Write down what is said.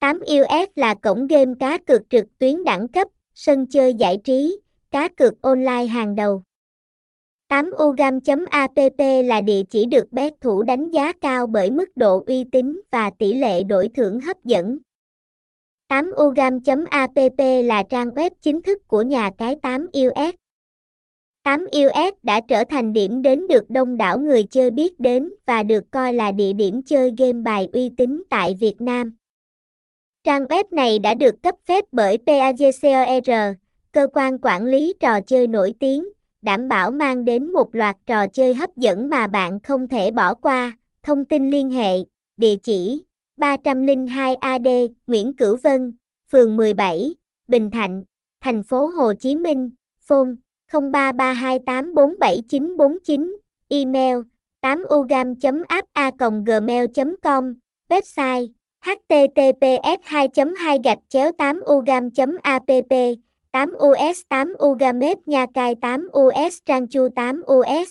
8US là cổng game cá cược trực tuyến đẳng cấp, sân chơi giải trí, cá cược online hàng đầu. 8ugam.app là địa chỉ được bet thủ đánh giá cao bởi mức độ uy tín và tỷ lệ đổi thưởng hấp dẫn. 8ugam.app là trang web chính thức của nhà cái 8US. 8US đã trở thành điểm đến được đông đảo người chơi biết đến và được coi là địa điểm chơi game bài uy tín tại Việt Nam. Trang web này đã được cấp phép bởi PAGCOR, cơ quan quản lý trò chơi nổi tiếng, đảm bảo mang đến một loạt trò chơi hấp dẫn mà bạn không thể bỏ qua. Thông tin liên hệ, địa chỉ 302 AD Nguyễn Cửu Vân, phường 17, Bình Thạnh, thành phố Hồ Chí Minh, phone 0332847949, email 8ugam.app.gmail.com, website https 2 2 gạch chéo 8 ugam app 8 us 8 ugamet nha cai 8 us trang chu 8 us